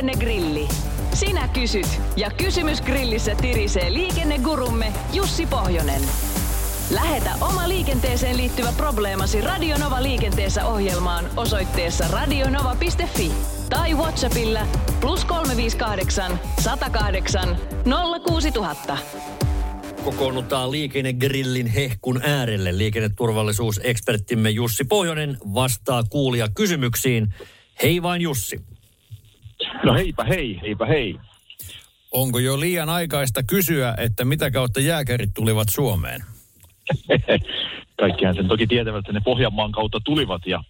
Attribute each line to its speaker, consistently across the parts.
Speaker 1: Liikennegrilli. Sinä kysyt ja kysymys grillissä tirisee liikennegurumme Jussi Pohjonen. Lähetä oma liikenteeseen liittyvä probleemasi Radionova liikenteessä ohjelmaan osoitteessa radionova.fi tai Whatsappilla plus 358 108 06000.
Speaker 2: Kokoonnutaan liikennegrillin hehkun äärelle. Liikenneturvallisuuseksperttimme Jussi Pohjonen vastaa kuulia kysymyksiin. Hei vain Jussi.
Speaker 3: No heipä hei, heipä hei.
Speaker 4: Onko jo liian aikaista kysyä, että mitä kautta jääkärit tulivat Suomeen?
Speaker 3: Kaikkihan sen toki tietävät, että ne Pohjanmaan kautta tulivat ja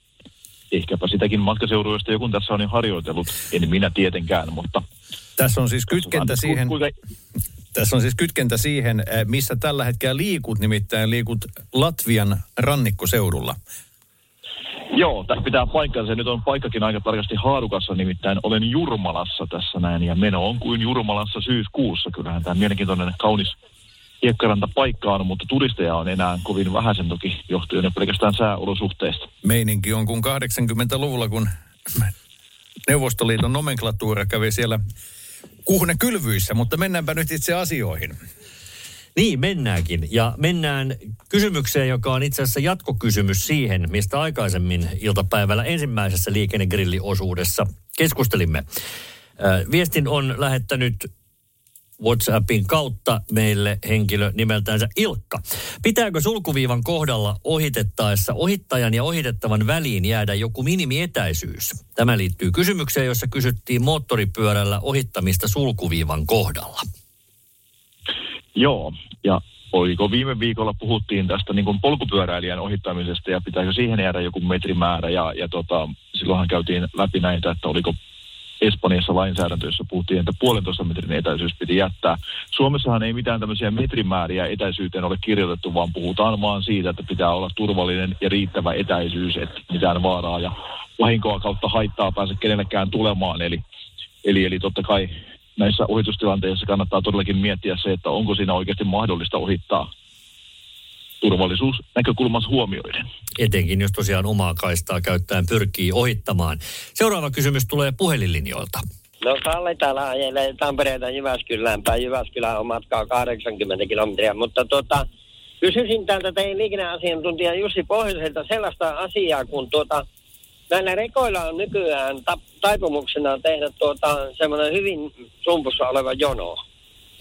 Speaker 3: ehkäpä sitäkin matkaseurueesta joku tässä on jo harjoitellut. En minä tietenkään, mutta...
Speaker 4: Tässä on siis kytkentä siihen, tässä on siis kytkentä siihen, eh, missä tällä hetkellä liikut, nimittäin liikut Latvian rannikkoseudulla.
Speaker 3: Joo, tässä pitää paikkansa. Nyt on paikkakin aika tarkasti haarukassa, nimittäin olen Jurmalassa tässä näin. Ja meno on kuin Jurmalassa syyskuussa. Kyllähän tämä mielenkiintoinen kaunis hiekkaranta paikka on, mutta turisteja on enää kovin vähäisen toki johtuen pelkästään sääolosuhteista.
Speaker 4: Meininki on kuin 80-luvulla, kun Neuvostoliiton nomenklatuura kävi siellä kuhnekylvyissä, mutta mennäänpä nyt itse asioihin.
Speaker 2: Niin, mennäänkin. Ja mennään kysymykseen, joka on itse asiassa jatkokysymys siihen, mistä aikaisemmin iltapäivällä ensimmäisessä liikennegrilliosuudessa keskustelimme. Viestin on lähettänyt WhatsAppin kautta meille henkilö nimeltänsä Ilkka. Pitääkö sulkuviivan kohdalla ohitettaessa ohittajan ja ohitettavan väliin jäädä joku minimietäisyys? Tämä liittyy kysymykseen, jossa kysyttiin moottoripyörällä ohittamista sulkuviivan kohdalla.
Speaker 3: Joo, ja oliko viime viikolla puhuttiin tästä niin polkupyöräilijän ohittamisesta ja pitääkö siihen jäädä joku metrimäärä ja, ja tota, silloinhan käytiin läpi näitä, että oliko Espanjassa lainsäädäntö, jossa puhuttiin, että puolentoista metrin etäisyys piti jättää. Suomessahan ei mitään tämmöisiä metrimääriä etäisyyteen ole kirjoitettu, vaan puhutaan vaan siitä, että pitää olla turvallinen ja riittävä etäisyys, että mitään vaaraa ja vahinkoa kautta haittaa pääse kenellekään tulemaan. Eli, eli, eli totta kai näissä ohitustilanteissa kannattaa todellakin miettiä se, että onko siinä oikeasti mahdollista ohittaa turvallisuusnäkökulmassa huomioiden.
Speaker 2: Etenkin jos tosiaan omaa kaistaa käyttäen pyrkii ohittamaan. Seuraava kysymys tulee puhelinlinjoilta.
Speaker 5: No Kalle täällä ajelee Tampereelta Jyväskylään päin. Jyväskylään on matkaa 80 kilometriä, mutta tota, kysyisin täältä teidän liikenneasiantuntija Jussi Pohjoiselta sellaista asiaa, kun tuota, näillä rekoilla on nykyään ta- taipumuksena tehdä tuota, semmoinen hyvin sumpussa oleva jono.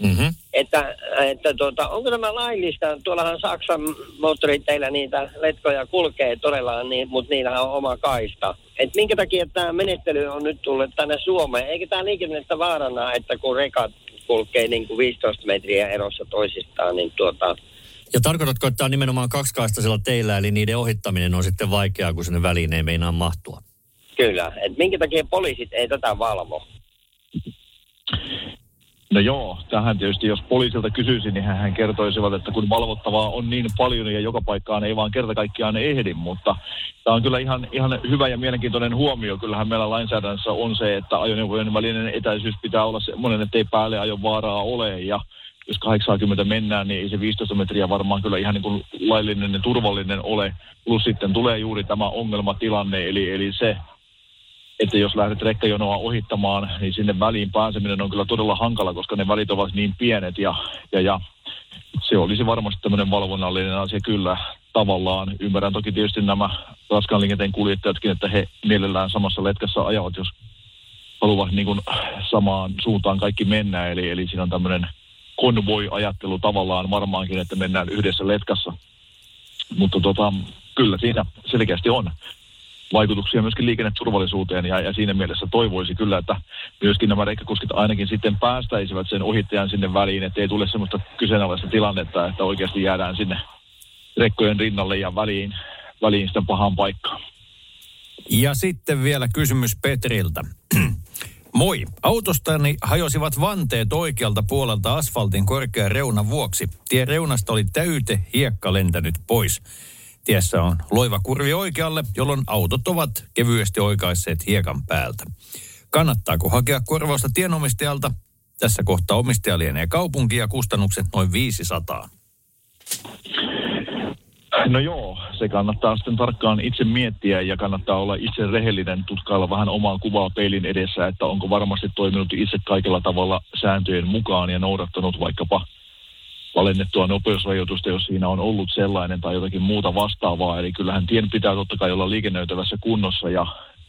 Speaker 5: Mm-hmm. Että, että tuota, onko tämä laillista? Tuollahan Saksan moottoriteillä niitä letkoja kulkee todella, niin, mutta niillä on oma kaista. Et minkä takia tämä menettely on nyt tullut tänne Suomeen? Eikö tämä liikennettä vaarana, että kun rekat kulkee niin kuin 15 metriä erossa toisistaan, niin tuota...
Speaker 2: Ja tarkoitatko, että tämä on nimenomaan kaksikaistaisella teillä, eli niiden ohittaminen on sitten vaikeaa, kun sinne väliin ei meinaa mahtua?
Speaker 5: Kyllä. Et minkä takia poliisit ei tätä valvo?
Speaker 3: No joo, tähän tietysti jos poliisilta kysyisin, niin hän kertoisivat, että kun valvottavaa on niin paljon ja joka paikkaan ei vaan kerta kaikkiaan ehdi, mutta tämä on kyllä ihan, ihan hyvä ja mielenkiintoinen huomio. Kyllähän meillä lainsäädännössä on se, että ajoneuvojen välinen etäisyys pitää olla semmoinen, että ei päälle ajon vaaraa ole ja jos 80 mennään, niin ei se 15 metriä varmaan kyllä ihan niin kuin laillinen ja turvallinen ole. Plus sitten tulee juuri tämä ongelmatilanne, eli, eli se, että jos lähdet rekkajonoa ohittamaan, niin sinne väliin pääseminen on kyllä todella hankala, koska ne välit ovat niin pienet ja, ja, ja se olisi varmasti tämmöinen valvonnallinen asia kyllä tavallaan. Ymmärrän toki tietysti nämä raskaan liikenteen kuljettajatkin, että he mielellään samassa letkassa ajavat, jos haluavat niin kuin samaan suuntaan kaikki mennä. Eli, eli siinä on tämmöinen konvoi-ajattelu tavallaan varmaankin, että mennään yhdessä letkassa. Mutta tota, kyllä siinä selkeästi on vaikutuksia myöskin liikenneturvallisuuteen ja, ja siinä mielessä toivoisi kyllä, että myöskin nämä rekkakuskit ainakin sitten päästäisivät sen ohittajan sinne väliin, että ei tule sellaista kyseenalaista tilannetta, että oikeasti jäädään sinne rekkojen rinnalle ja väliin, väliin sitä pahaan paikkaan.
Speaker 4: Ja sitten vielä kysymys Petriltä. Moi. Autostani hajosivat vanteet oikealta puolelta asfaltin korkean reunan vuoksi. Tien reunasta oli täyte hiekka lentänyt pois. Tiessä on loiva kurvi oikealle, jolloin autot ovat kevyesti oikaisseet hiekan päältä. Kannattaako hakea korvausta tienomistajalta? Tässä kohtaa omistaja lienee kaupunki ja kustannukset noin 500.
Speaker 3: No joo, se kannattaa sitten tarkkaan itse miettiä ja kannattaa olla itse rehellinen, tutkailla vähän omaa kuvaa peilin edessä, että onko varmasti toiminut itse kaikella tavalla sääntöjen mukaan ja noudattanut vaikkapa valennettua nopeusrajoitusta, jos siinä on ollut sellainen tai jotakin muuta vastaavaa. Eli kyllähän tien pitää totta kai olla liikennöitävässä kunnossa ja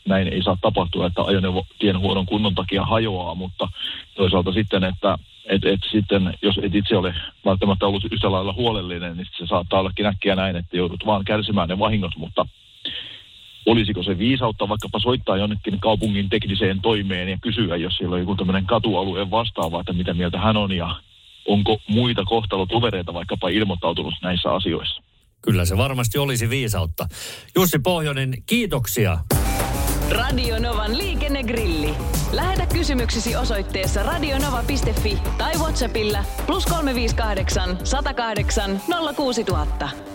Speaker 3: näin ei saa tapahtua, että ajoneuvo tien huonon kunnon takia hajoaa, mutta toisaalta sitten, että et, et sitten, jos et itse ole välttämättä ollut yhtä lailla huolellinen, niin se saattaa ollakin äkkiä näin, että joudut vaan kärsimään ne vahingot, mutta olisiko se viisautta vaikkapa soittaa jonnekin kaupungin tekniseen toimeen ja kysyä, jos siellä on joku tämmöinen katualue vastaava, että mitä mieltä hän on ja onko muita kohtalotovereita vaikkapa ilmoittautunut näissä asioissa.
Speaker 2: Kyllä se varmasti olisi viisautta. Jussi Pohjonen, kiitoksia.
Speaker 1: Radio Novan liikennegrilli. Lähetä kysymyksesi osoitteessa radionova.fi tai Whatsappilla plus 358 108 06000.